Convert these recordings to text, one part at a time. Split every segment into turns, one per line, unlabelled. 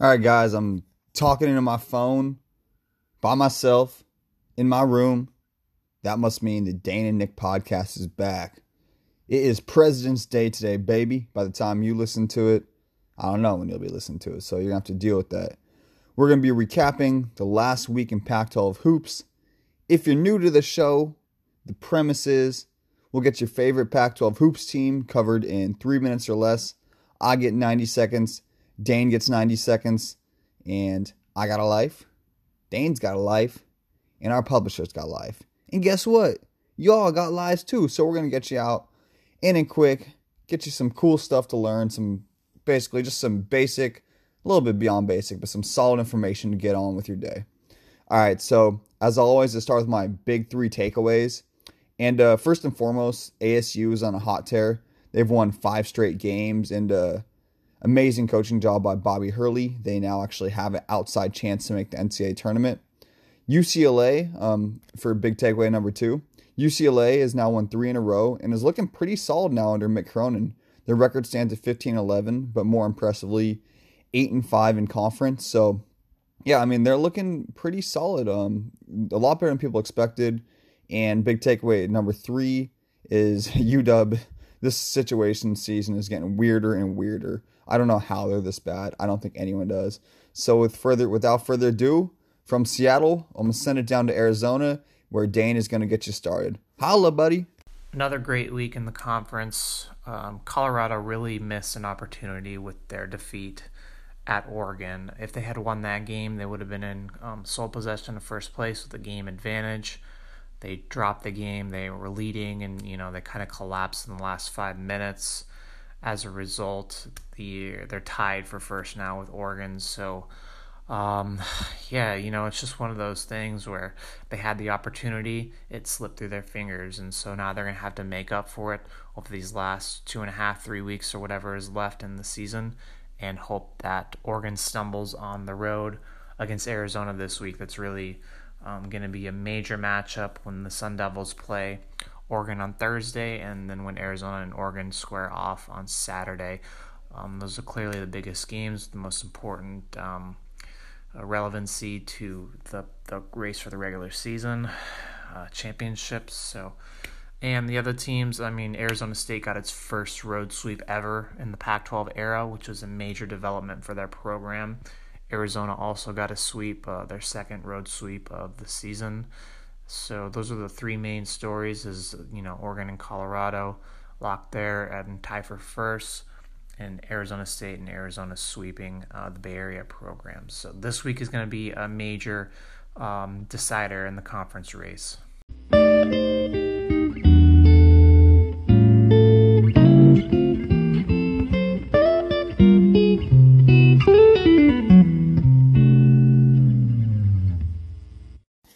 All right, guys, I'm talking into my phone by myself in my room. That must mean the Dane and Nick podcast is back. It is President's Day today, baby. By the time you listen to it, I don't know when you'll be listening to it, so you're to have to deal with that. We're to be recapping the last week in Pac 12 hoops. If you're new to the show, the premise is we'll get your favorite Pac 12 hoops team covered in three minutes or less. I get 90 seconds. Dane gets 90 seconds, and I got a life. Dane's got a life, and our publisher's got life. And guess what? Y'all got lives too. So we're gonna get you out in and quick, get you some cool stuff to learn, some basically just some basic, a little bit beyond basic, but some solid information to get on with your day. All right, so as always, I start with my big three takeaways. And uh, first and foremost, ASU is on a hot tear. They've won five straight games, and uh, Amazing coaching job by Bobby Hurley. They now actually have an outside chance to make the NCAA tournament. UCLA, um, for big takeaway number two, UCLA has now won three in a row and is looking pretty solid now under Mick Cronin. Their record stands at 15 11, but more impressively, 8 and 5 in conference. So, yeah, I mean, they're looking pretty solid. Um, a lot better than people expected. And big takeaway number three is UW. This situation season is getting weirder and weirder. I don't know how they're this bad. I don't think anyone does. So with further without further ado, from Seattle, I'm gonna send it down to Arizona, where Dane is gonna get you started. Holla, buddy.
Another great week in the conference. Um, Colorado really missed an opportunity with their defeat at Oregon. If they had won that game, they would have been in um, sole possession of first place with the game advantage. They dropped the game. They were leading, and you know they kind of collapsed in the last five minutes as a result, the they're tied for first now with Oregon. So, um, yeah, you know, it's just one of those things where they had the opportunity, it slipped through their fingers, and so now they're gonna have to make up for it over these last two and a half, three weeks or whatever is left in the season, and hope that Oregon stumbles on the road against Arizona this week. That's really um, going to be a major matchup when the Sun Devils play Oregon on Thursday, and then when Arizona and Oregon square off on Saturday. Um, those are clearly the biggest games, the most important um, uh, relevancy to the, the race for the regular season uh, championships. So, and the other teams, I mean, Arizona State got its first road sweep ever in the Pac 12 era, which was a major development for their program. Arizona also got a sweep, uh, their second road sweep of the season. So those are the three main stories: is you know Oregon and Colorado locked there and tie for first, and Arizona State and Arizona sweeping uh, the Bay Area programs. So this week is going to be a major um, decider in the conference race.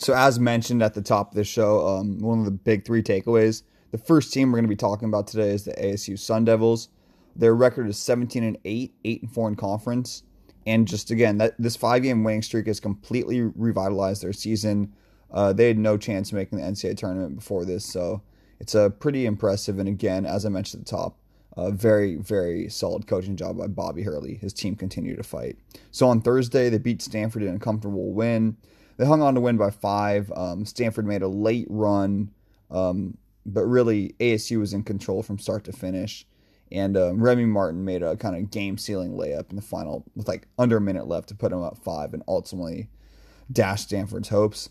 So, as mentioned at the top of the show, um, one of the big three takeaways. The first team we're going to be talking about today is the ASU Sun Devils. Their record is 17 and 8, 8 and 4 in conference. And just again, that this five game winning streak has completely revitalized their season. Uh, they had no chance of making the NCAA tournament before this, so it's a pretty impressive. And again, as I mentioned at the top, a very, very solid coaching job by Bobby Hurley. His team continued to fight. So on Thursday, they beat Stanford in a comfortable win. They hung on to win by five. Um, Stanford made a late run, um, but really ASU was in control from start to finish. And um, Remy Martin made a kind of game sealing layup in the final with like under a minute left to put them up five and ultimately dash Stanford's hopes.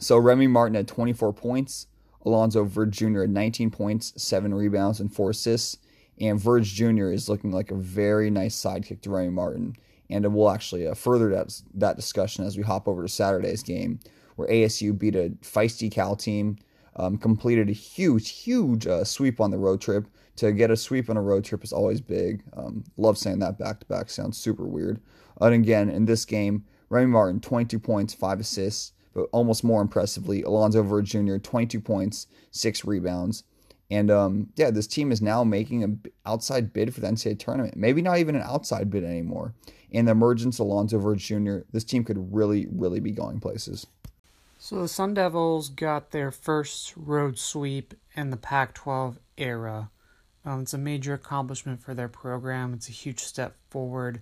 So Remy Martin had 24 points. Alonzo Verge Jr. had 19 points, seven rebounds, and four assists. And Verge Jr. is looking like a very nice sidekick to Remy Martin and we'll actually uh, further that, that discussion as we hop over to Saturday's game, where ASU beat a feisty Cal team, um, completed a huge, huge uh, sweep on the road trip. To get a sweep on a road trip is always big. Um, love saying that back to back, sounds super weird. And again, in this game, Remy Martin, 22 points, 5 assists, but almost more impressively, Alonzo Verge Jr., 22 points, 6 rebounds. And um, yeah, this team is now making an outside bid for the NCAA tournament. Maybe not even an outside bid anymore and the emergence of Alonzo Verge Jr., this team could really, really be going places.
So the Sun Devils got their first road sweep in the Pac 12 era. Um, it's a major accomplishment for their program. It's a huge step forward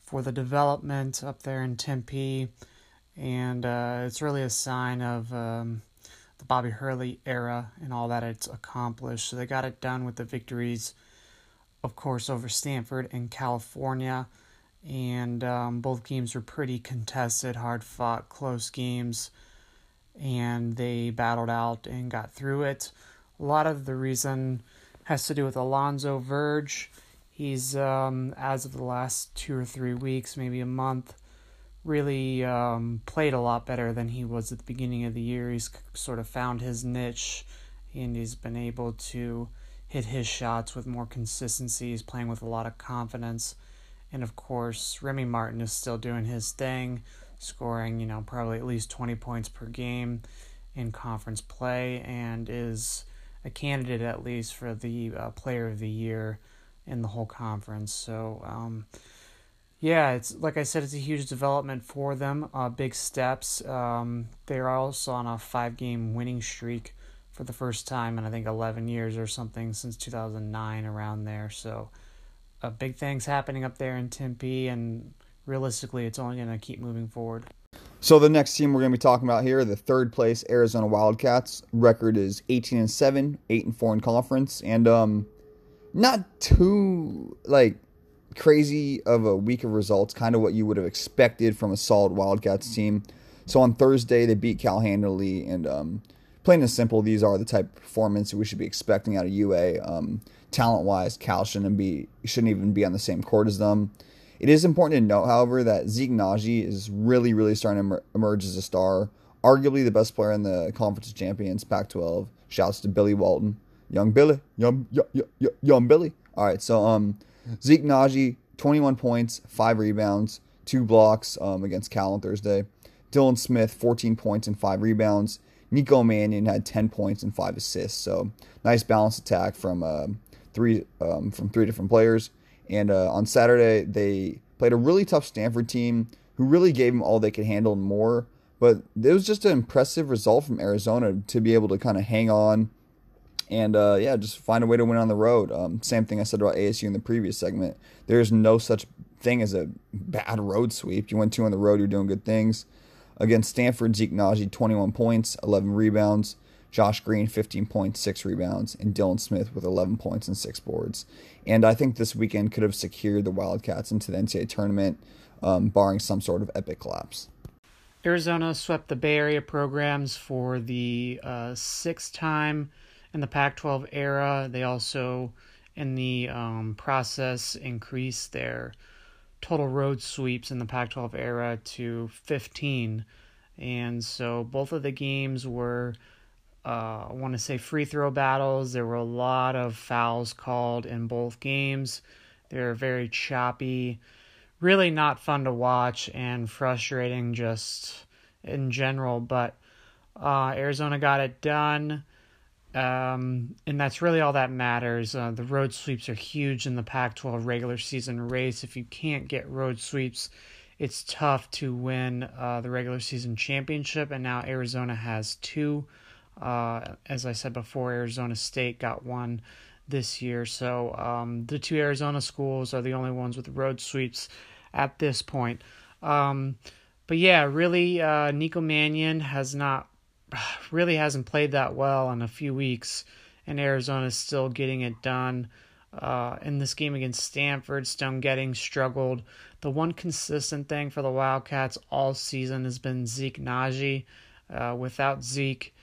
for the development up there in Tempe, and uh, it's really a sign of um, the Bobby Hurley era and all that it's accomplished. So they got it done with the victories, of course, over Stanford and California. And um, both games were pretty contested, hard fought, close games. And they battled out and got through it. A lot of the reason has to do with Alonzo Verge. He's, um, as of the last two or three weeks, maybe a month, really um, played a lot better than he was at the beginning of the year. He's sort of found his niche and he's been able to hit his shots with more consistency. He's playing with a lot of confidence. And of course, Remy Martin is still doing his thing, scoring, you know, probably at least 20 points per game in conference play and is a candidate at least for the uh, player of the year in the whole conference. So, um, yeah, it's like I said, it's a huge development for them. Uh, big steps. Um, they're also on a five-game winning streak for the first time in I think 11 years or something since 2009, around there. So, uh, big things happening up there in Tempe, and realistically, it's only going to keep moving forward.
So the next team we're going to be talking about here, the third place Arizona Wildcats. Record is 18 and 7, 8 and 4 in conference, and um, not too like crazy of a week of results, kind of what you would have expected from a solid Wildcats team. So on Thursday, they beat Cal handily, and um, plain and simple, these are the type of performance we should be expecting out of UA. Um, talent wise, Cal shouldn't be shouldn't even be on the same court as them. It is important to note, however, that Zeke Nnaji is really, really starting to emerge as a star. Arguably the best player in the Conference of Champions, Pac-12. Shouts to Billy Walton, young Billy, young, young, young Billy. All right, so um, Zeke Nnaji, 21 points, 5 rebounds, 2 blocks um, against Cal on Thursday. Dylan Smith, 14 points and 5 rebounds. Nico Mannion had 10 points and 5 assists. So nice balanced attack from uh, three um, from three different players. And uh, on Saturday, they played a really tough Stanford team who really gave them all they could handle and more. But it was just an impressive result from Arizona to be able to kind of hang on and uh, yeah, just find a way to win on the road. Um, same thing I said about ASU in the previous segment. There's no such thing as a bad road sweep. You win two on the road, you're doing good things. Against Stanford, Zeke Nnaji, 21 points, 11 rebounds. Josh Green, 15 points, 6 rebounds. And Dylan Smith with 11 points and 6 boards. And I think this weekend could have secured the Wildcats into the NCAA tournament, um, barring some sort of epic collapse.
Arizona swept the Bay Area programs for the uh, sixth time in the Pac 12 era. They also, in the um, process, increased their total road sweeps in the Pac 12 era to 15. And so both of the games were, uh, I want to say, free throw battles. There were a lot of fouls called in both games. They were very choppy, really not fun to watch, and frustrating just in general. But uh, Arizona got it done. Um, and that's really all that matters. Uh, the road sweeps are huge in the Pac 12 regular season race. If you can't get road sweeps, it's tough to win uh, the regular season championship. And now Arizona has two. Uh, as I said before, Arizona State got one this year. So um, the two Arizona schools are the only ones with road sweeps at this point. Um, but yeah, really, uh, Nico Mannion has not really hasn't played that well in a few weeks, and Arizona is still getting it done. Uh, in this game against Stanford, Stone Gettings struggled. The one consistent thing for the Wildcats all season has been Zeke Nnaji. Uh, without Zeke,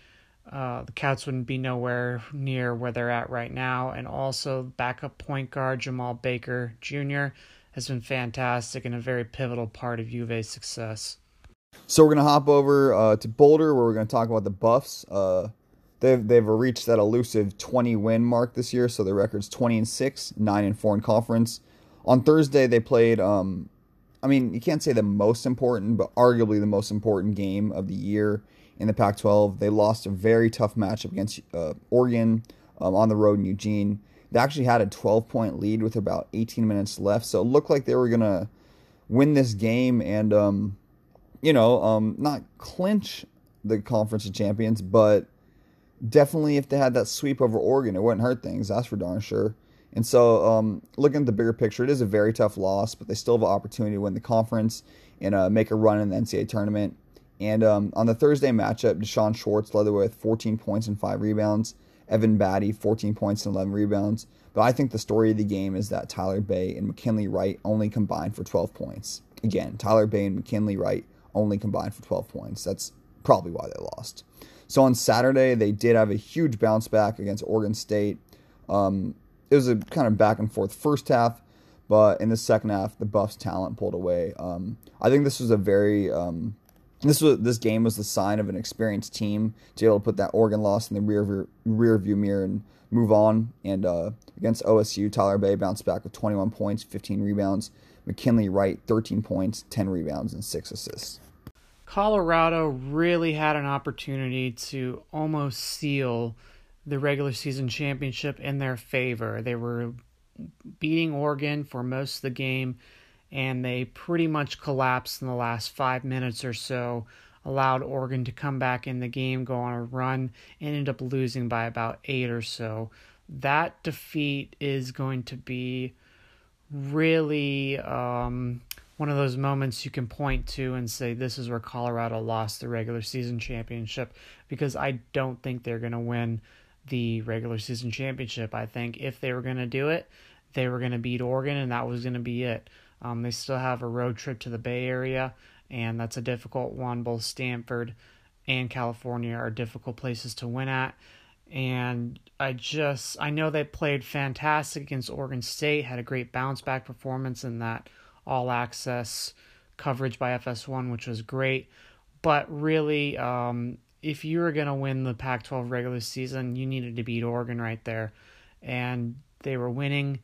uh, the Cats wouldn't be nowhere near where they're at right now. And also, backup point guard Jemarl Baker Jr. has been fantastic and a very pivotal part of UVA's success.
So we're gonna hop over uh, to Boulder, where we're gonna talk about the Buffs. Uh, they've they've reached that elusive 20 win mark this year, so their record's 20 and six, nine and four in conference. On Thursday, they played. Um, I mean, you can't say the most important, but arguably the most important game of the year in the Pac-12. They lost a very tough matchup against uh, Oregon um, on the road in Eugene. They actually had a 12 point lead with about 18 minutes left, so it looked like they were gonna win this game and. Um, you know, um, not clinch the conference of champions, but definitely if they had that sweep over Oregon, it wouldn't hurt things. That's for darn sure. And so, um, looking at the bigger picture, it is a very tough loss, but they still have an opportunity to win the conference and uh, make a run in the NCAA tournament. And um, on the Thursday matchup, D'Shawn Schwartz led with 14 points and five rebounds. Evan Battey, 14 points and 11 rebounds. But I think the story of the game is that Tyler Bey and McKinley Wright only combined for 12 points. Again, Tyler Bey and McKinley Wright only combined for 12 points. That's probably why they lost. So on Saturday, they did have a huge bounce back against Oregon State. Um, it was a kind of back and forth first half, but in the second half, the Buffs' talent pulled away. Um, I think this was a very um, this was this game was the sign of an experienced team to be able to put that Oregon loss in the rear view, rear view mirror and move on. And uh, against OSU, Tyler Bey bounced back with 21 points, 15 rebounds. McKinley Wright, 13 points, 10 rebounds, and six assists.
Colorado really had an opportunity to almost seal the regular season championship in their favor. They were beating Oregon for most of the game, and they pretty much collapsed in the last five minutes or so. Allowed Oregon to come back in the game, go on a run, and ended up losing by about eight or so. That defeat is going to be really um, one of those moments you can point to and say this is where Colorado lost the regular season championship because I don't think they're going to win the regular season championship. I think if they were going to do it, they were going to beat Oregon and that was going to be it. Um, they still have a road trip to the Bay Area and that's a difficult one. Both Stanford and California are difficult places to win at. And I just I know they played fantastic against Oregon State, had a great bounce back performance in that all access coverage by FS1, which was great. But really, um, if you were going to win the Pac 12 regular season, you needed to beat Oregon right there. And they were winning,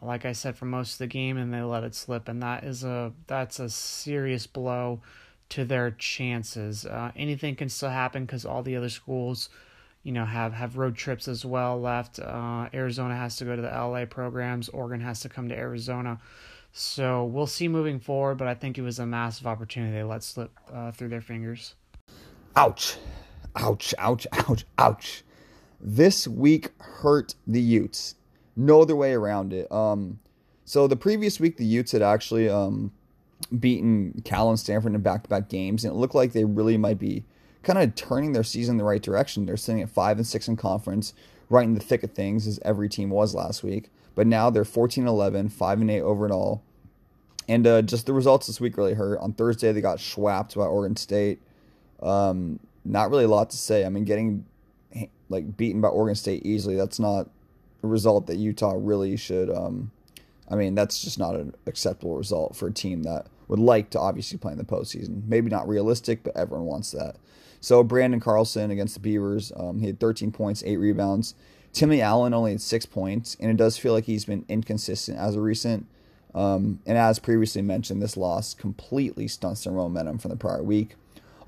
like I said, for most of the game, and they let it slip. And that is a that's a serious blow to their chances. Uh, anything can still happen because all the other schools, you know, have have road trips as well left. Uh, Arizona has to go to the LA programs. Oregon has to come to Arizona. So we'll see moving forward, but I think it was a massive opportunity they let slip uh, through their fingers.
Ouch. Ouch, ouch, ouch, ouch. This week hurt the Utes. No other way around it. Um, so the previous week, the Utes had actually um, beaten Cal and Stanford in back to back games, and it looked like they really might be kind of turning their season the right direction. They're sitting at 5 and 6 in conference, right in the thick of things, as every team was last week. But now they're 14 11, 5 and 8 overall. And uh, just the results this week really hurt. On Thursday, they got schwapped by Oregon State. Um, not really a lot to say. I mean, getting like beaten by Oregon State easily, that's not a result that Utah really should. Um, I mean, that's just not an acceptable result for a team that would like to obviously play in the postseason. Maybe not realistic, but everyone wants that. So Branden Carlson against the Beavers, um, he had 13 points, eight rebounds. Timmy Allen only had six points, and it does feel like he's been inconsistent as a recent. Um, and as previously mentioned, this loss completely stunts their momentum from the prior week.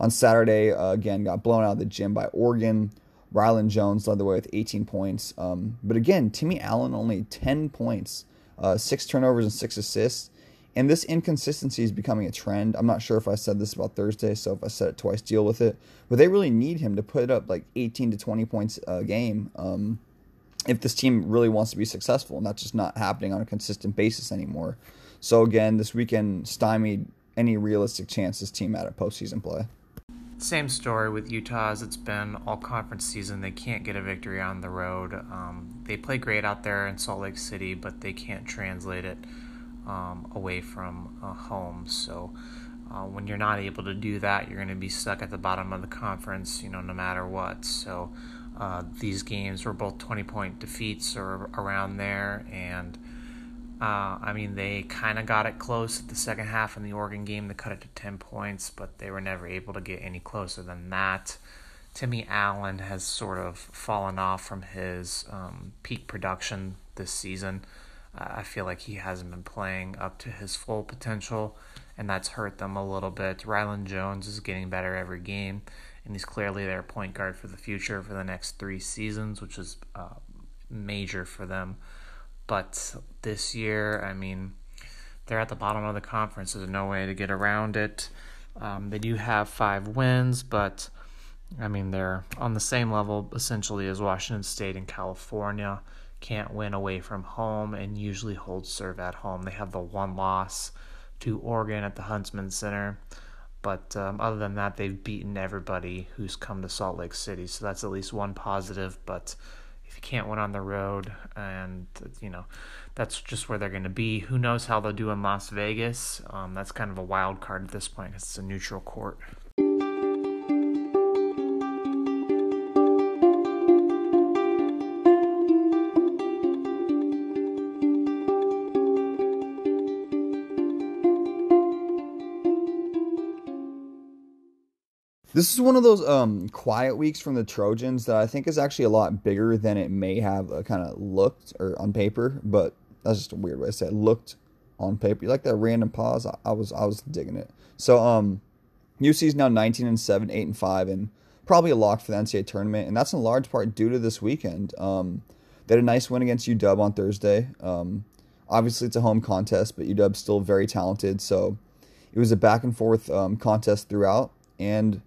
On Saturday, uh, again, got blown out of the gym by Oregon. Rylan Jones led the way with 18 points. Um, but again, Timmy Allen only 10 points, uh, six turnovers, and six assists. And this inconsistency is becoming a trend. I'm not sure if I said this about Thursday, so if I said it twice, deal with it. But they really need him to put up like 18 to 20 points a game. Um, if this team really wants to be successful, and that's just not happening on a consistent basis anymore. So again, this weekend stymied any realistic chance this team had a postseason play.
Same story with Utah as it's been all conference season. They can't get a victory on the road. Um, they play great out there in Salt Lake City, but they can't translate it um, away from uh, home. So uh, when you're not able to do that, you're going to be stuck at the bottom of the conference, you know, no matter what. So uh, these games were both 20 point defeats or around there. And uh, I mean, they kind of got it close at the second half in the Oregon game. They cut it to 10 points, but they were never able to get any closer than that. Timmy Allen has sort of fallen off from his um, peak production this season. Uh, I feel like he hasn't been playing up to his full potential, and that's hurt them a little bit. Rylan Jones is getting better every game and he's clearly their point guard for the future for the next three seasons, which is uh, major for them. But this year, I mean, they're at the bottom of the conference. There's no way to get around it. Um, they do have five wins, but I mean, they're on the same level essentially as Washington State and California. can't win away from home and usually hold serve at home. They have the one loss to Oregon at the Huntsman Center. But um, other than that, they've beaten everybody who's come to Salt Lake City. So that's at least one positive. But if you can't win on the road, and you know, that's just where they're going to be. Who knows how they'll do in Las Vegas? Um, that's kind of a wild card at this point. It's a neutral court.
This is one of those um, quiet weeks from the Trojans that I think is actually a lot bigger than it may have uh, kind of looked or on paper. But that's just a weird way to say it. Looked on paper. You like that random pause? I, I was I was digging it. So um, UC is now 19 and seven, eight and five, and probably a lock for the NCAA tournament. And that's in large part due to this weekend. Um, they had a nice win against UW on Thursday. Um, obviously, it's a home contest, but UW's still very talented. So it was a back and forth um, contest throughout, and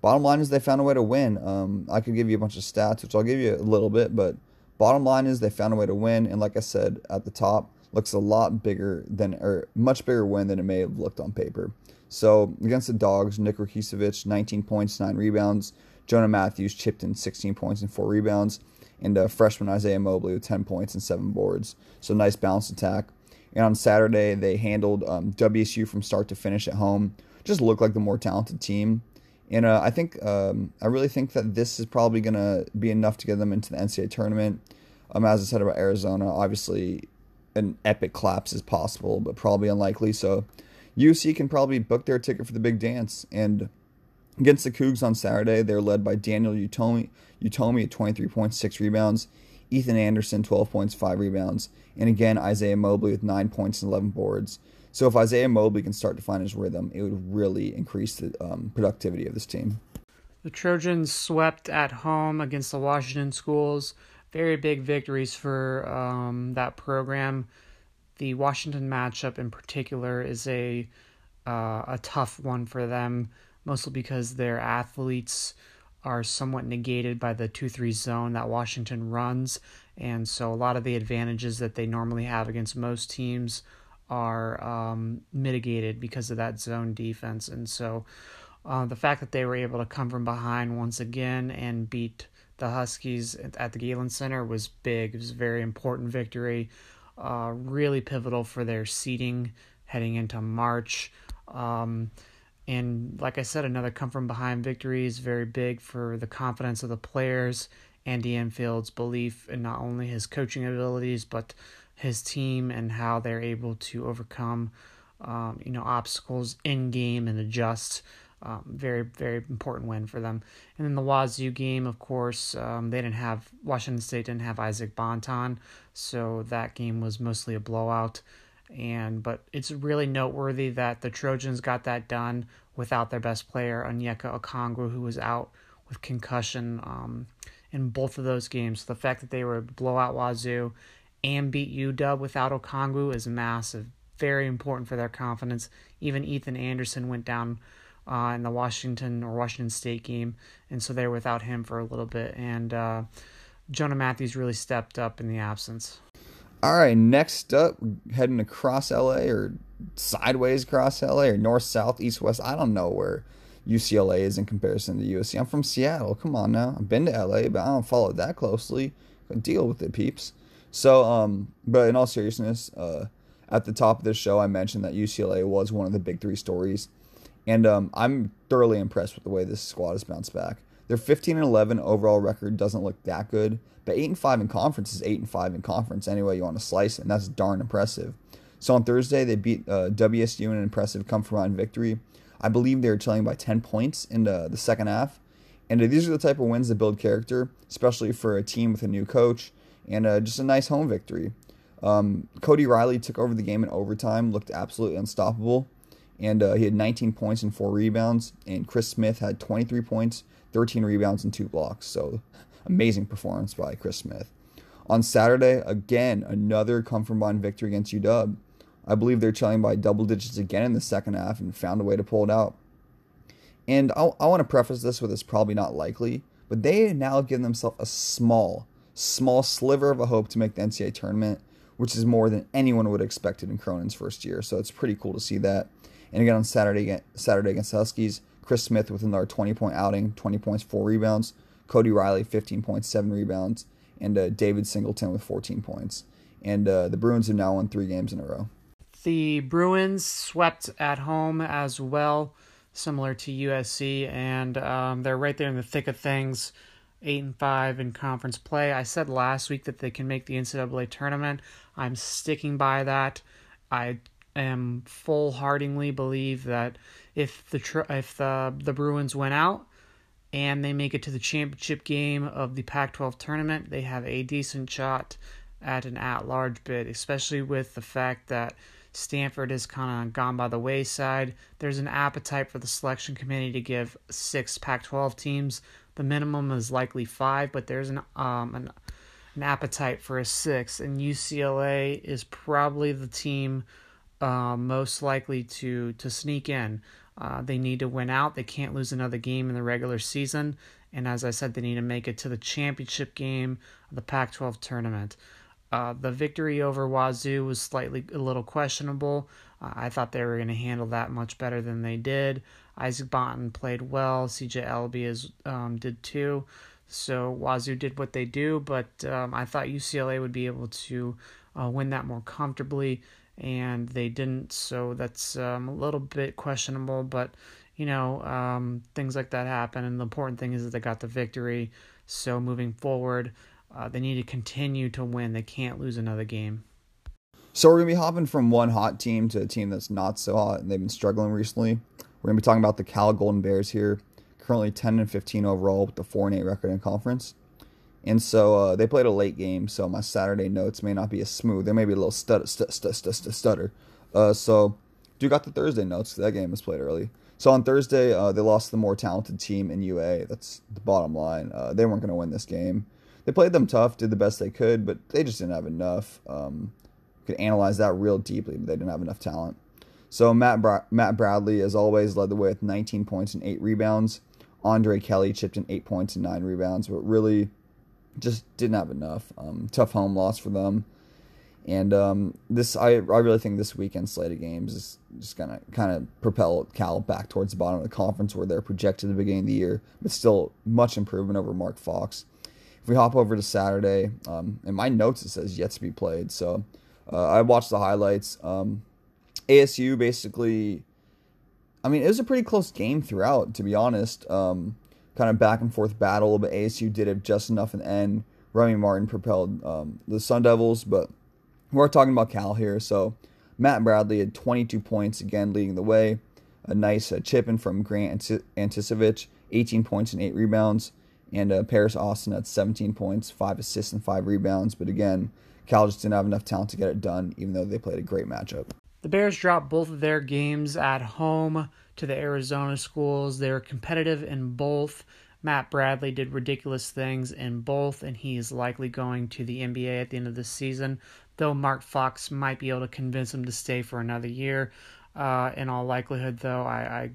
bottom line is they found a way to win. Um, I could give you a bunch of stats, which I'll give you a little bit, but bottom line is they found a way to win. And like I said at the top, looks a lot bigger than, or much bigger win than it may have looked on paper. So against the Dogs, Nick Rakocevic, 19 points, 9 rebounds. Jonah Matthews chipped in 16 points and 4 rebounds. And uh, freshman Isaiah Mobley with 10 points and 7 boards. So nice balanced attack. And on Saturday, they handled um, WSU from start to finish at home. Just looked like the more talented team. And uh, I think um, I really think that this is probably going to be enough to get them into the NCAA tournament. Um, as I said about Arizona, obviously an epic collapse is possible, but probably unlikely. So UC can probably book their ticket for the big dance. And against the Cougs on Saturday, they're led by Daniel Utomi, Utomi at 23.6 rebounds, Ethan Anderson 12 points, 5 rebounds, and again Isaiah Mobley with 9 points and 11 boards. So if Isaiah Mobley can start to find his rhythm, it would really increase the um, productivity of this team.
The Trojans swept at home against the Washington schools. Very big victories for um, that program. The Washington matchup in particular is a uh, a tough one for them, mostly because their athletes are somewhat negated by the 2 3 zone that Washington runs. And so a lot of the advantages that they normally have against most teams are um, mitigated because of that zone defense. And so uh, the fact that they were able to come from behind once again and beat the Huskies at the Galen Center was big. It was a very important victory, uh, really pivotal for their seeding heading into March. Um, and like I said, another come from behind victory is very big for the confidence of the players. Andy Enfield's belief in not only his coaching abilities, but his team and how they're able to overcome, um, you know, obstacles in game and adjust. Um, very, very important win for them. And then the Wazoo game, of course, um, they didn't have Washington State didn't have Isaac Bonton, so that game was mostly a blowout. And but it's really noteworthy that the Trojans got that done without their best player, Onyeka Okongwu, who was out with concussion um, in both of those games. The fact that they were a blowout Wazoo and beat UW without Okongwu is massive. Very important for their confidence. Even Ethan Anderson went down uh, in the Washington or Washington State game, and so they're without him for a little bit. And uh, Jonah Matthews really stepped up in the absence.
All right, next up, heading across LA or sideways across LA or north, south, east, west. I don't know where UCLA is in comparison to USC. I'm from Seattle. Come on now. I've been to LA, but I don't follow it that closely. Deal with it, peeps. So, um, but in all seriousness, uh, at the top of this show, I mentioned that UCLA was one of the big three stories, and um, I'm thoroughly impressed with the way this squad has bounced back. Their 15 and 11 overall record doesn't look that good, but 8 and 5 in conference is 8 and 5 in conference anyway you want to slice it, and that's darn impressive. So on Thursday, they beat uh, WSU in an impressive come from behind victory. I believe they were trailing by 10 points in the, the second half. And these are the type of wins that build character, especially for a team with a new coach and uh, just a nice home victory. Um, Cody Riley took over the game in overtime, looked absolutely unstoppable, and uh, he had 19 points and four rebounds. And Chris Smith had 23 points, 13 rebounds, and two blocks. So amazing performance by Chris Smith. On Saturday, again, another come from behind victory against UW. I believe they're trailing by double digits again in the second half and found a way to pull it out. And I, I want to preface this with it's probably not likely, but they now give themselves a small small sliver of a hope to make the NCAA tournament, which is more than anyone would have expected in Cronin's first year. So it's pretty cool to see that. And again on Saturday, Saturday against Huskies, Chris Smith with another 20 point outing, 20 points, four rebounds. Cody Riley, 15 points, seven rebounds, and uh, David Singleton with 14 points. And uh, the Bruins have now won three games in a row.
The Bruins swept at home as well, similar to USC, and um, they're right there in the thick of things. Eight and five in conference play. I said last week that they can make the NCAA tournament. I'm sticking by that. I am full heartedly believe that if the if the the Bruins win out and they make it to the championship game of the Pac-12 tournament, they have a decent shot at an at-large bid, especially with the fact that Stanford has kind of gone by the wayside. There's an appetite for the selection committee to give six Pac-12 teams. The minimum is likely five, but there's an um an, an appetite for a six, and UCLA is probably the team uh, most likely to to sneak in. Uh, they need to win out. They can't lose another game in the regular season, and as I said, they need to make it to the championship game of the Pac-12 tournament. Uh, the victory over Wazoo was slightly a little questionable. I thought they were going to handle that much better than they did. Isaac Bonton played well. CJ Elleby is, um, did too. So Wazoo did what they do, but um, I thought UCLA would be able to uh, win that more comfortably, and they didn't. So that's um, a little bit questionable, but you know um, things like that happen. And the important thing is that they got the victory. So moving forward, uh, they need to continue to win. They can't lose another game.
So we're gonna be hopping from one hot team to a team that's not so hot, and they've been struggling recently. We're gonna be talking about the Cal Golden Bears here, currently 10 and 15 overall with the 4 and 8 record in conference. And so uh, they played a late game, so my Saturday notes may not be as smooth. There may be a little stutter. St- st- st- stutter. Uh, so do got the Thursday notes. That game was played early. So on Thursday, uh, they lost the more talented team in UA. That's the bottom line. Uh, they weren't going to win this game they played them tough, did the best they could, but they just didn't have enough. Um, could analyze that real deeply, but they didn't have enough talent. So Matt Bra- Matt Bradley, as always, led the way with 19 points and eight rebounds. Andre Kelly chipped in eight points and nine rebounds, but really just didn't have enough. Um, tough home loss for them. And um, this, I, I really think this weekend slate of games is just gonna kind of propel Cal back towards the bottom of the conference where they're projected at the beginning of the year, but still much improvement over Mark Fox If we hop over to Saturday, um, in my notes it says yet to be played. So uh, I watched the highlights. Um, ASU basically, I mean, it was a pretty close game throughout, to be honest. Um, kind of back and forth battle, but ASU did have just enough in the end. Remy Martin propelled um, the Sun Devils, but we're talking about Cal here. So Matt Bradley had 22 points, again leading the way. A nice uh, chip in from Grant Anticevich, 18 points and 8 rebounds. And uh, Paris Austin had 17 points, five assists, and five rebounds. But again, Cal just didn't have enough talent to get it done, even though they played a great matchup.
The Bears dropped both of their games at home to the Arizona schools. They were competitive in both. Matt Bradley did ridiculous things in both, and he is likely going to the NBA at the end of the season. Though Mark Fox might be able to convince him to stay for another year. Uh, in all likelihood, though, I,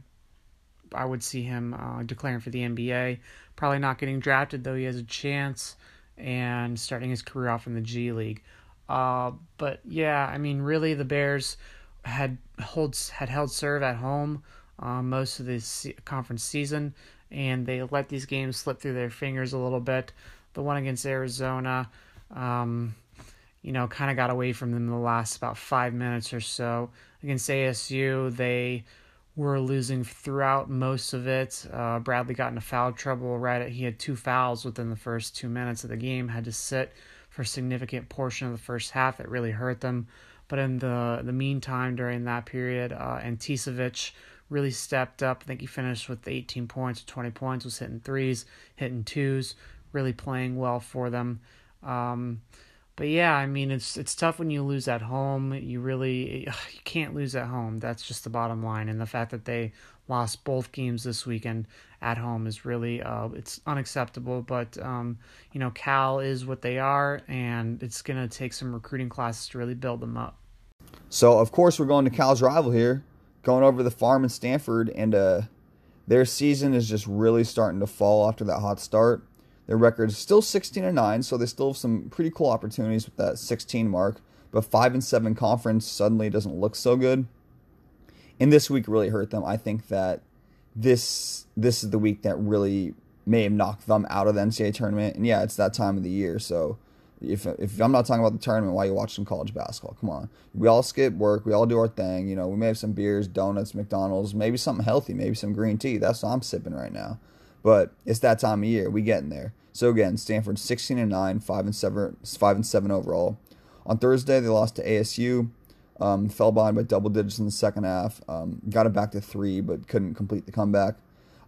I, I would see him uh, declaring for the NBA. Probably not getting drafted, though he has a chance, and starting his career off in the G League. Uh, but yeah, I mean, really, the Bears had holds had held serve at home uh, most of this conference season, and they let these games slip through their fingers a little bit. The one against Arizona, um, you know, kind of got away from them in the last about five minutes or so. Against ASU, they were losing throughout most of it. Uh, Bradley got into foul trouble right at, he had two fouls within the first two minutes of the game, had to sit for a significant portion of the first half. It really hurt them. But in the, the meantime, during that period, uh, Anticevich really stepped up. I think he finished with 18 points, 20 points, was hitting threes, hitting twos, really playing well for them. Um, but yeah, I mean it's it's tough when you lose at home. You really you can't lose at home. That's just the bottom line. And the fact that they lost both games this weekend at home is really uh, it's unacceptable. But um, you know, Cal is what they are, and it's gonna take some recruiting classes to really build them up.
So of course we're going to Cal's rival here, going over the farm in Stanford, and uh, their season is just really starting to fall after that hot start. Their record is still 16 and 9, so they still have some pretty cool opportunities with that 16 mark. But 5 and 7 conference suddenly doesn't look so good. And this week really hurt them. I think that this this is the week that really may have knocked them out of the NCAA tournament. And yeah, it's that time of the year, so if if I'm not talking about the tournament, why are you watching college basketball? Come on, we all skip work, we all do our thing. You know, we may have some beers, donuts, McDonald's, maybe something healthy, maybe some green tea. That's what I'm sipping right now. But it's that time of year. We getting there. So again, Stanford 16 and 9, 5 and 7, 5 and 7 overall. On Thursday, they lost to ASU. Um, fell behind by double digits in the second half. Um, got it back to three, but couldn't complete the comeback.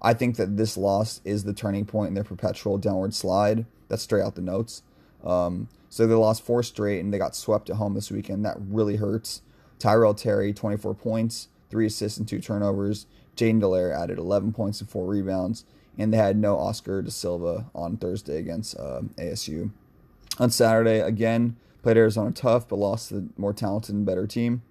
I think that this loss is the turning point in their perpetual downward slide. That's straight out the notes. Um, so they lost four straight and they got swept at home this weekend. That really hurts. Tyrell Terry, 24 points, three assists and two turnovers. Jaiden Delaire added 11 points and four rebounds. And they had no Oscar da Silva on Thursday against uh, ASU. On Saturday, again, played Arizona tough, but lost to the more talented and better team.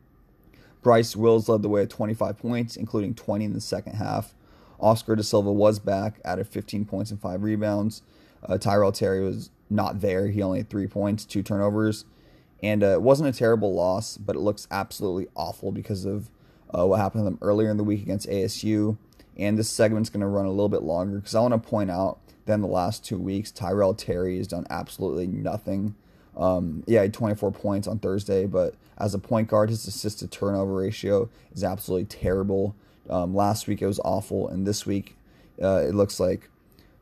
Bryce Wills led the way at 25 points, including 20 in the second half. Oscar da Silva was back, added 15 points and five rebounds. Uh, Tyrell Terry was not there. He only had three points, two turnovers, and uh, it wasn't a terrible loss, but it looks absolutely awful because of uh, what happened to them earlier in the week against ASU. And this segment's going to run a little bit longer because I want to point out that in the last two weeks, Tyrell Terry has done absolutely nothing. Um, yeah, he had 24 points on Thursday, but as a point guard, his assist to turnover ratio is absolutely terrible. Um, last week it was awful, and this week uh, it looks like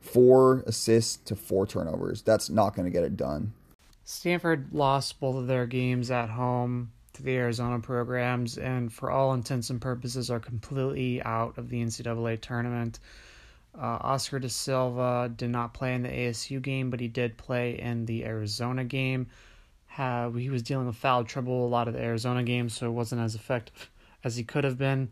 four assists to four turnovers. That's not going to get it done.
Stanford lost both of their games at home to the Arizona programs, and for all intents and purposes, are completely out of the NCAA tournament. Uh, Oscar da Silva did not play in the ASU game, but he did play in the Arizona game. he was dealing with foul trouble a lot of the Arizona games, so it wasn't as effective as he could have been.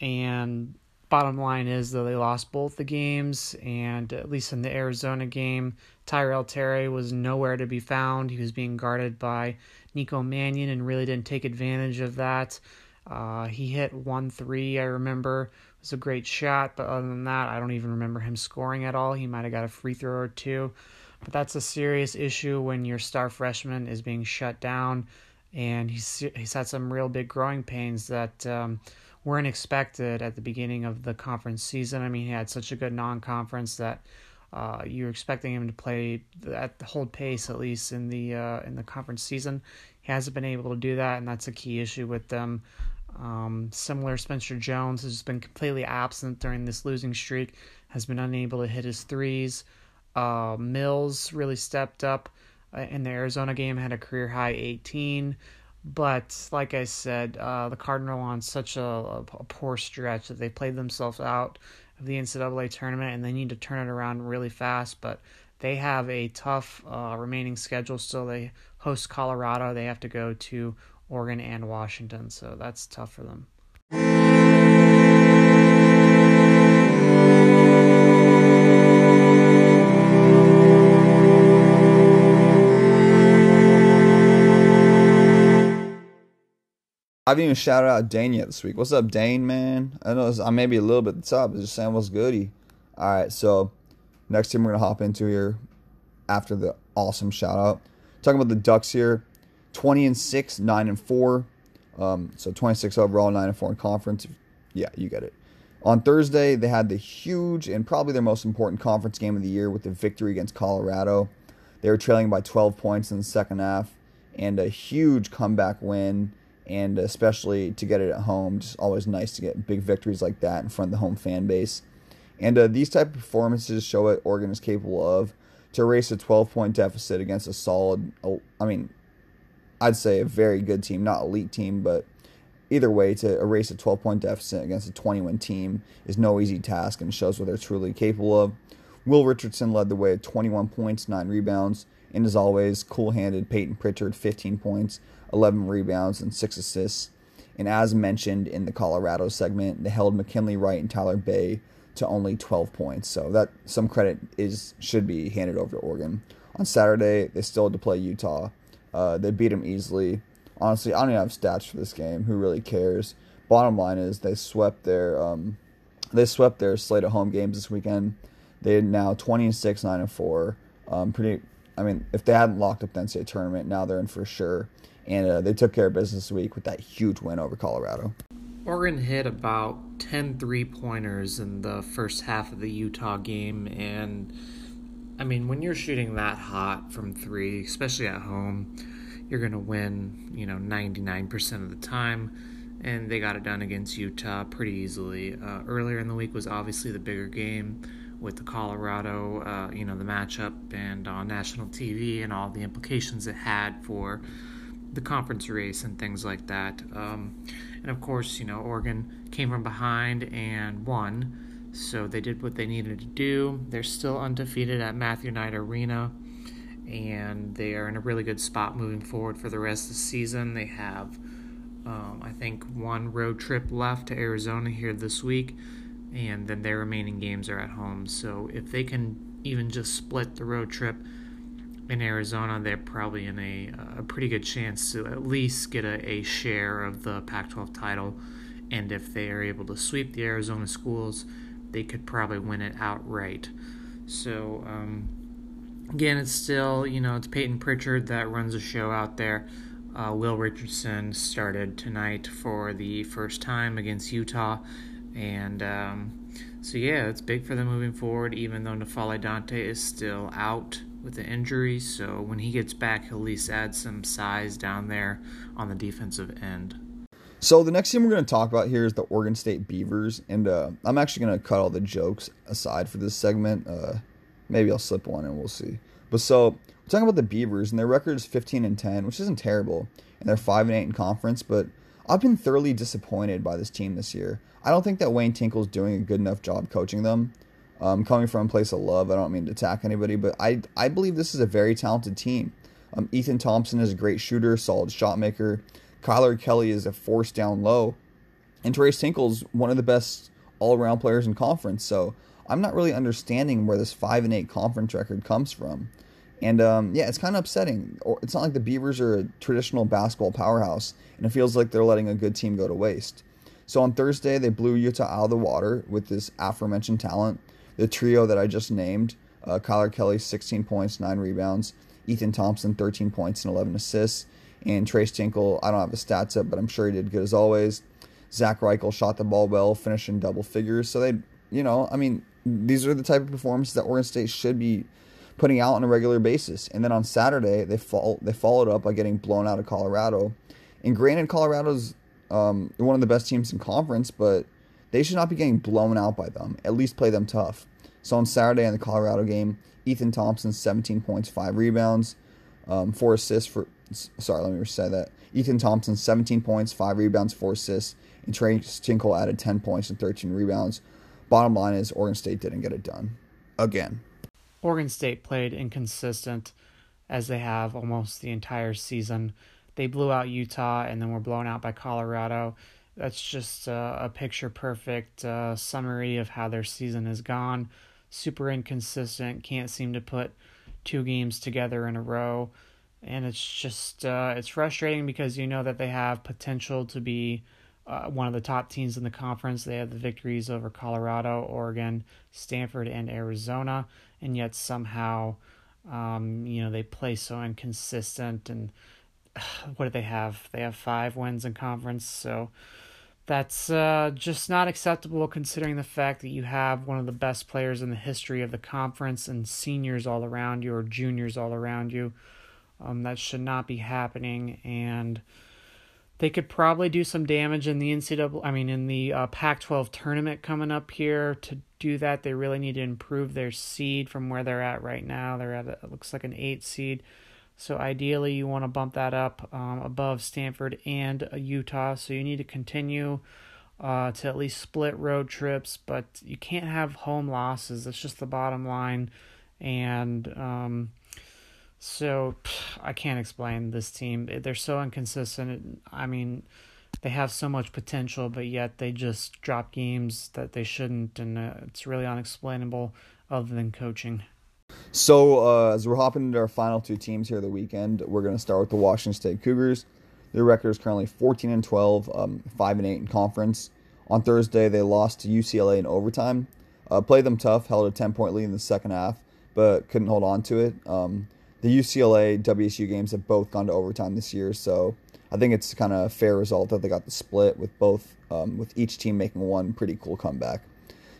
And bottom line is that they lost both the games, and at least in the Arizona game, Tyrell Terry was nowhere to be found. He was being guarded by Nico Mannion and really didn't take advantage of that. Uh, he hit one three, I remember. It was a great shot, but other than that, I don't even remember him scoring at all. He might have got a free throw or two. But that's a serious issue when your star freshman is being shut down, and he's he's had some real big growing pains that um, weren't expected at the beginning of the conference season. I mean, he had such a good non-conference that uh, you're expecting him to play at the hold pace at least in the uh, in the conference season. He hasn't been able to do that, and that's a key issue with them. Um, similar, Spencer Jones has been completely absent during this losing streak, has been unable to hit his threes. Uh, Mills really stepped up uh, in the Arizona game, had a career high 18. But like I said, uh, the Cardinal on such a, a, poor stretch that they played themselves out of the NCAA tournament, and they need to turn it around really fast. But they have a tough uh, remaining schedule still. They host Colorado. They have to go to Oregon and Washington, so that's tough for them.
I haven't even shouted out Dane yet this week. What's up, Dane, man? I know I may be a little bit at the top, but just saying what's goody. All right, so next team we're gonna hop into here after the awesome shout out. Talking about the Ducks here, twenty and six, nine and four. Um, so twenty six overall, nine and four in conference. Yeah, you get it. On Thursday, they had the huge and probably their most important conference game of the year with the victory against Colorado. They were trailing by 12 points in the second half and a huge comeback win and especially to get it at home, just always nice to get big victories like that in front of the home fan base. And uh, these type of performances show what Oregon is capable of to erase a 12 point deficit against a solid, I mean, I'd say a very good team, not elite team, but either way, to erase a 12 point deficit against a 20 win team is no easy task and shows what they're truly capable of. Will Richardson led the way at 21 points, 9 rebounds, and as always, cool handed Payton Pritchard, 15 points, 11 rebounds, and 6 assists. And as mentioned in the Colorado segment, they held McKinley Wright and Tyler Bey to only 12 points. So that some credit is should be handed over to Oregon. On Saturday, they still had to play Utah. Uh, they beat them easily. Honestly, I don't even have stats for this game. Who really cares? Bottom line is they swept their um, they swept their slate of home games this weekend. They're now 20 and 6, 9 and 4. Um, pretty. I mean, if they hadn't locked up the NCAA tournament, now they're in for sure. And uh, they took care of business this week with that huge win over Colorado.
Oregon hit about 10 three pointers in the first half of the Utah game. And I mean, when you're shooting that hot from three, especially at home, you're going to win, you know, 99% of the time. And they got it done against Utah pretty easily. Uh, earlier in the week was obviously the bigger game with the Colorado, uh, you know, the matchup and on national TV and all the implications it had for the conference race and things like that. Um, and of course, you know, Oregon came from behind and won, so they did what they needed to do. They're still undefeated at Matthew Knight Arena, and they are in a really good spot moving forward for the rest of the season. They have, um, I think, one road trip left to Arizona here this week, and then their remaining games are at home. So if they can even just split the road trip, in Arizona, they're probably in a, a pretty good chance to at least get a, a share of the Pac 12 title. And if they are able to sweep the Arizona schools, they could probably win it outright. So, um, again, it's still, you know, it's Payton Pritchard that runs the show out there. Uh, Will Richardson started tonight for the first time against Utah. And um, so, yeah, it's big for them moving forward, even though N'Faly Dante is still out with the injury, so when he gets back, he'll at least add some size down there on the defensive end.
So the next team we're going to talk about here is the Oregon State Beavers, and uh, I'm actually going to cut all the jokes aside for this segment. Uh, maybe I'll slip one, and we'll see. But so we're talking about the Beavers, and their record is 15 and 10, which isn't terrible, and they're five and eight in conference. But I've been thoroughly disappointed by this team this year. I don't think that Wayne Tinkle's doing a good enough job coaching them. Um, coming from a place of love, I don't mean to attack anybody, but I I believe this is a very talented team. Um, Ethan Thompson is a great shooter, solid shot maker. Kylor Kelley is a force down low, and Tres Tinkle's one of the best all around players in conference. So I'm not really understanding where this five and eight conference record comes from. And um, yeah, it's kind of upsetting. It's not like the Beavers are a traditional basketball powerhouse, and it feels like they're letting a good team go to waste. So on Thursday, they blew Utah out of the water with this aforementioned talent the trio that I just named uh, Kylor Kelley, 16 points, 9 rebounds. Ethan Thompson, 13 points and 11 assists. And Tres Tinkle, I don't have the stats up, but I'm sure he did good as always. Zach Reichle shot the ball well, finishing double figures. So they, you know, I mean, these are the type of performances that Oregon State should be putting out on a regular basis. And then on Saturday, they fall, they followed up by getting blown out of Colorado. And granted, Colorado's um, one of the best teams in conference, but they should not be getting blown out by them. At least play them tough. So on Saturday in the Colorado game, Ethan Thompson 17 points, five rebounds, um, four assists for. Sorry, let me say that. Ethan Thompson 17 points, five rebounds, four assists, and Tres Tinkle added 10 points and 13 rebounds. Bottom line is Oregon State didn't get it done again.
Oregon State played inconsistent as they have almost the entire season. They blew out Utah and then were blown out by Colorado that's just a picture perfect uh, summary of how their season has gone. Super inconsistent, can't seem to put two games together in a row. And it's just uh, it's frustrating because you know that they have potential to be uh, one of the top teams in the conference. They have the victories over Colorado, Oregon, Stanford, and Arizona, and yet somehow, um, you know, they play so inconsistent. And what do they have? They have five wins in conference, so that's uh, just not acceptable considering the fact that you have one of the best players in the history of the conference and seniors all around you or juniors all around you. Um, that should not be happening, and they could probably do some damage in the NCAA. I mean, in the uh, Pac-12 tournament coming up here. To do that, they really need to improve their seed from where they're at right now. They're at it looks like an eight seed. So ideally, you want to bump that up um, above Stanford and uh, Utah. So you need to continue uh, to at least split road trips, but you can't have home losses. That's just the bottom line. And um, so pff, I can't explain this team. They're so inconsistent. I mean, they have so much potential, but yet they just drop games that they shouldn't, and uh, it's really unexplainable other than coaching.
So uh, as we're hopping into our final two teams here the weekend, we're going to start with the Washington State Cougars. Their record is currently 14 and 12, um, 5 and 8 in conference. On Thursday, they lost to UCLA in overtime. Uh, played them tough, held a 10 point lead in the second half, but couldn't hold on to it. Um, the UCLA WSU games have both gone to overtime this year, so I think it's kind of a fair result that they got the split with both, um, with each team making one pretty cool comeback.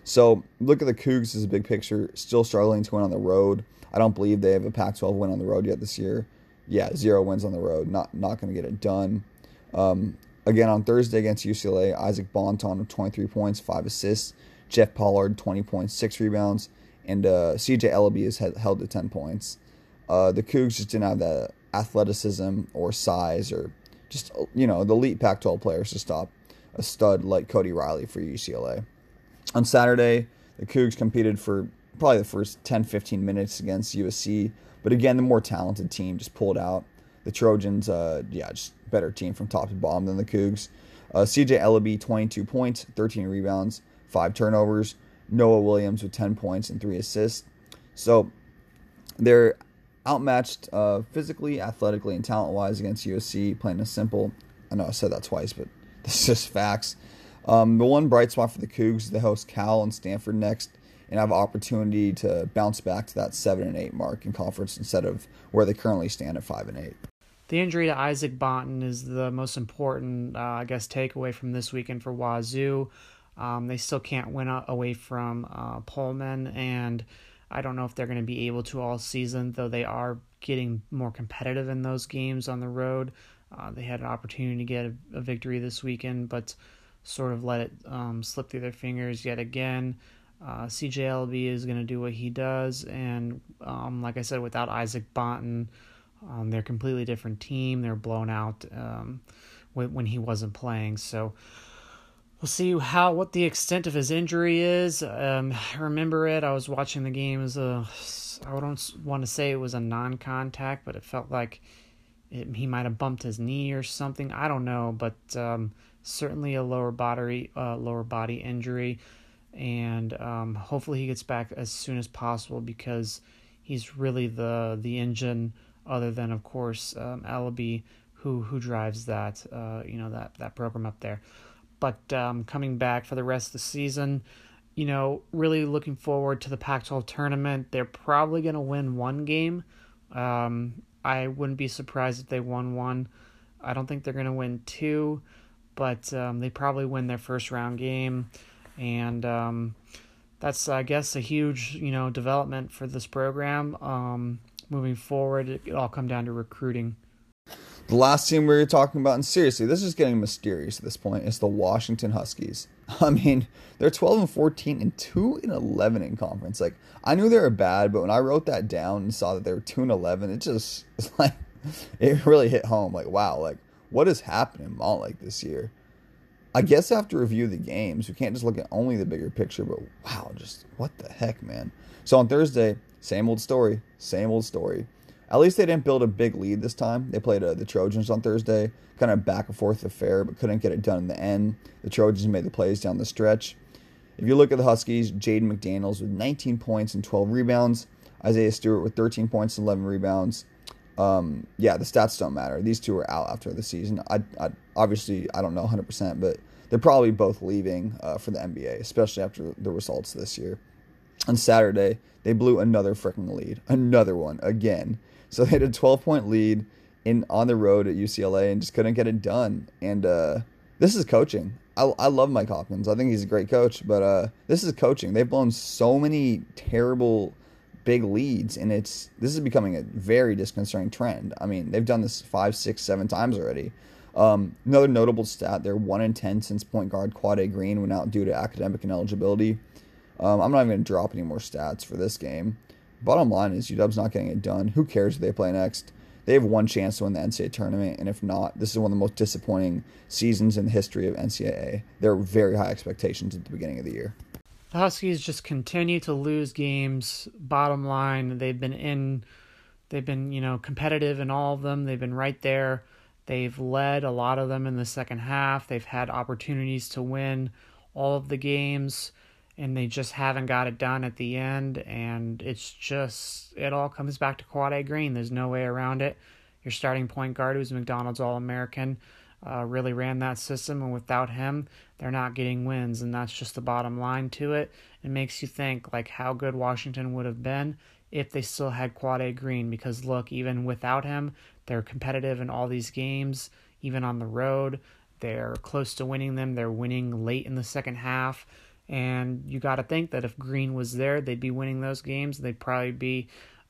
So look at the Cougs as a big picture, still struggling to win on the road. I don't believe they have a Pac-12 win on the road yet this year. Yeah, zero wins on the road. Not not going to get it done. Um, again on Thursday against UCLA, Isaac Bonton with 23 points, five assists. Jeff Pollard 20 points, six rebounds, and uh, CJ Elleby is held to 10 points. Uh, the Cougs just didn't have the athleticism or size or just you know the elite Pac-12 players to stop a stud like Cody Riley for UCLA. On Saturday, the Cougs competed for probably the first 10 15 minutes against USC. But again, the more talented team just pulled out. The Trojans, uh, yeah, just better team from top to bottom than the Cougs. Uh, CJ Elleby, 22 points, 13 rebounds, 5 turnovers. Noah Williams with 10 points and 3 assists. So they're outmatched uh, physically, athletically, and talent wise against USC, playing a simple. I know I said that twice, but this is just facts. Um, the one bright spot for the Cougs, is they host Cal and Stanford next and have opportunity to bounce back to that seven and eight mark in conference instead of where they currently stand at five and eight.
The injury to Isaac Bonton is the most important, uh, I guess, takeaway from this weekend for Wazoo. Um, they still can't win away from uh, Pullman, and I don't know if they're going to be able to all season, though they are getting more competitive in those games on the road. Uh, they had an opportunity to get a, a, victory this weekend, but sort of let it um, slip through their fingers yet again. Uh, CJ Elleby is going to do what he does, and um, like I said, without Isaac Bonton, um, they're a completely different team. They're blown out um, when, when he wasn't playing. So we'll see how what the extent of his injury is. Um, I remember it. I was watching the game as a. I don't want to say it was a non-contact, but it felt like it, he might have bumped his knee or something. I don't know, but um, certainly a lower body uh, lower body injury. And um, hopefully he gets back as soon as possible because he's really the the engine other than of course um, Elleby who who drives that uh, you know that that program up there. But um, coming back for the rest of the season you know really looking forward to the Pac-12 tournament. They're probably going to win one game. Um, I wouldn't be surprised if they won one. I don't think they're going to win two but um, they probably win their first round game and um, that's I guess a huge you know development for this program um, moving forward. It, all come down to recruiting.
The last team we were talking about, and seriously, this is getting mysterious at this point, is the Washington Huskies. I mean, they're 12 and 14 and 2 and 11 in conference. Like, I knew they were bad, but when I wrote that down and saw that they were 2 and 11, it just, it's like, it really hit home. Like, wow, like, what is happening in Montlake this year? I guess after review the games, You can't just look at only the bigger picture, but wow, just what the heck, man. So on Thursday, same old story, same old story. At least they didn't build a big lead this time. They played uh, the Trojans on Thursday, kind of back and forth affair, but couldn't get it done in the end. The Trojans made the plays down the stretch. If you look at the Huskies, Jaden McDaniels with 19 points and 12 rebounds, Isaiah Stewart with 13 points and 11 rebounds. Um, yeah, the stats don't matter. These two are out after the season. I, I obviously I don't know 100%, but they're probably both leaving uh, for the NBA, especially after the results this year. On Saturday, they blew another freaking lead, another one again. So they had a 12 point lead in on the road at UCLA and just couldn't get it done. And uh, this is coaching. I, I love Mike Hopkins. I think he's a great coach, but uh, this is coaching. They've blown so many terrible big leads, and it's this is becoming a very disconcerting trend. I mean, they've done this five, six, seven times already. Um, another notable stat: they're one in ten since point guard Quade Green went out due to academic ineligibility. Um, I'm not even going to drop any more stats for this game. Bottom line is UW's not getting it done. Who cares if they play next? They have one chance to win the NCAA tournament, and if not, this is one of the most disappointing seasons in the history of NCAA. There are very high expectations at the beginning of the year
the Huskies just continue to lose games. Bottom line, they've been in, they've been you know competitive in all of them. They've been right there. They've led a lot of them in the second half. They've had opportunities to win all of the games, and they just haven't got it done at the end. And it's just it all comes back to Quade Green. There's no way around it. Your starting point guard, who's McDonald's All American, uh, really ran that system, and without him, they're not getting wins, and that's just the bottom line to it. It makes you think like how good Washington would have been if they still had Quade Green. Because look, even without him, they're competitive in all these games, even on the road. They're close to winning them. They're winning late in the second half. And you got to think that if Green was there, they'd be winning those games. They'd probably be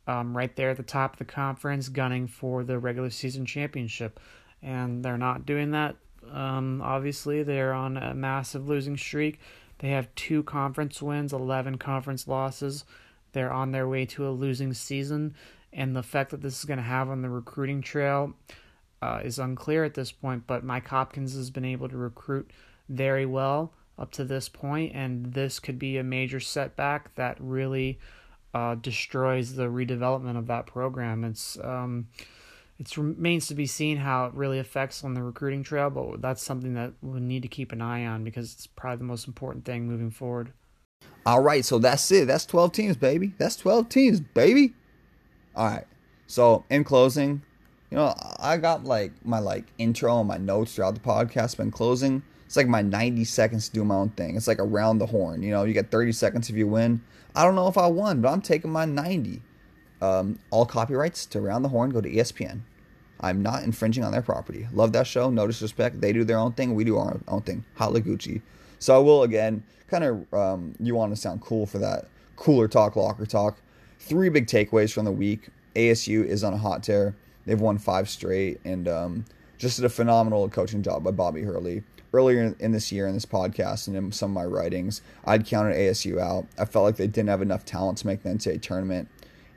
um, right there at the top of the conference, gunning for the regular season championship. And they're not doing that. Um, obviously, they're on a massive losing streak. They have two conference wins, 11 conference losses. They're on their way to a losing season. And the effect that this is going to have on the recruiting trail uh, is unclear at this point. But Mike Hopkins has been able to recruit very well up to this point, and this could be a major setback that really uh, destroys the redevelopment of that program. It's um, it remains to be seen how it really affects on the recruiting trail, but that's something that we need to keep an eye on because it's probably the most important thing moving forward.
All right, so that's it. That's 12 teams, baby. That's 12 teams, baby. All right. So, in closing, you know, I got like my like intro and my notes throughout the podcast, but in closing, it's like my 90 seconds to do my own thing. It's like around the horn. You know, you get 30 seconds if you win. I don't know if I won, but I'm taking my 90. Um, all copyrights to Around the Horn go to ESPN. I'm not infringing on their property. Love that show. No disrespect. They do their own thing. We do our own thing. Holla Gucci. So I will again kind of um, you want to sound cool for that cooler talk, locker talk. Three big takeaways from the week. ASU is on a hot tear. They've won five straight and um, just did a phenomenal coaching job by Bobby Hurley earlier in this year in this podcast and in some of my writings, I'd counted ASU out. I felt like they didn't have enough talent to make the NCAA tournament,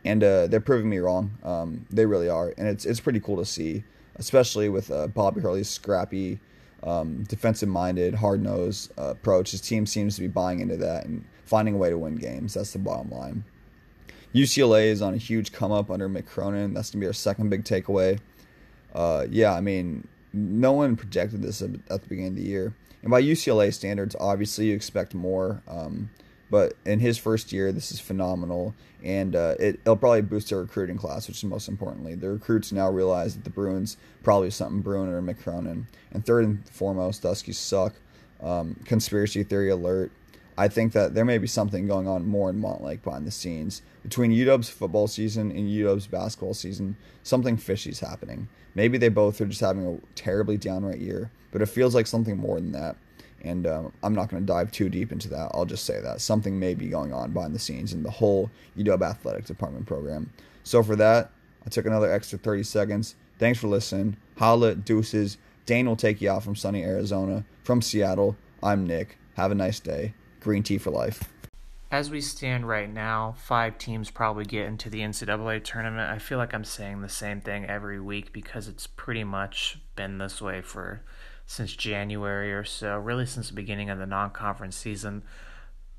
and uh, they're proving me wrong. Um, they really are, and it's it's pretty cool to see, especially with uh, Bobby Hurley's scrappy, um, defensive-minded, hard-nosed uh, approach. His team seems to be buying into that and finding a way to win games. That's the bottom line. UCLA is on a huge come up under Mick Cronin. That's gonna be our second big takeaway. Uh, yeah, I mean, no one projected this at the beginning of the year. And by UCLA standards, obviously you expect more. Um, but in his first year, this is phenomenal, and uh, it, will probably boost their recruiting class, which is most importantly. The recruits now realize that the Bruins probably something brewing or Mick Cronin. And third and foremost, Duskies suck. Um, conspiracy theory alert. I think that there may be something going on more in Montlake behind the scenes. Between UW's football season and UW's basketball season, something fishy's happening. Maybe they both are just having a terribly downright year, but it feels like something more than that. And um, I'm not going to dive too deep into that. I'll just say that something may be going on behind the scenes in the whole UW athletic department program. So for that, I took another extra 30 seconds. Thanks for listening. Holla, deuces. Dane will take you out from sunny Arizona. From Seattle, I'm Nick. Have a nice day. Green tea for life.
As we stand right now, five teams probably get into the NCAA tournament. I feel like I'm saying the same thing every week because it's pretty much been this way for since January or so, really since the beginning of the non-conference season.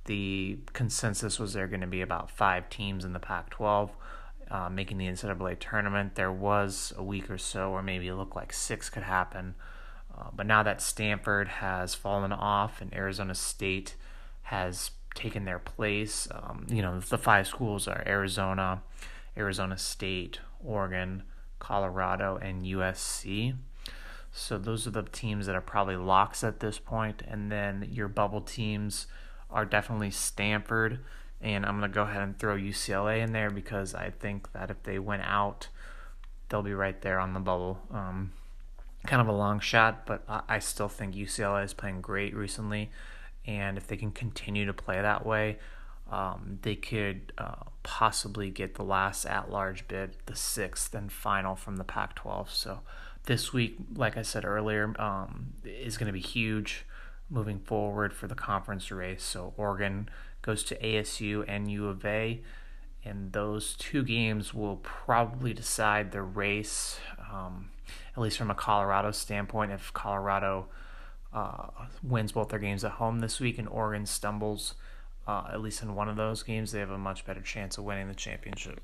The consensus was there going to be about five teams in the Pac-12 uh, making the NCAA tournament. There was a week or so where maybe it looked like six could happen, uh, but now that Stanford has fallen off and Arizona State has taken their place. Um, you know, the five schools are Arizona, Arizona State, Oregon, Colorado, and USC. So those are the teams that are probably locks at this point. And then your bubble teams are definitely Stanford. And I'm going to go ahead and throw UCLA in there because I think that if they went out, they'll be right there on the bubble. Um, kind of a long shot, but I still think UCLA is playing great recently and if they can continue to play that way, um, they could uh, possibly get the last at-large bid, the sixth and final from the Pac-12. So this week, like I said earlier, um, is going to be huge moving forward for the conference race. So Oregon goes to ASU and U of A, and those two games will probably decide the race, um, at least from a Colorado standpoint. If Colorado uh, wins both their games at home this week, and Oregon stumbles uh, at least in one of those games, they have a much better chance of winning the championship.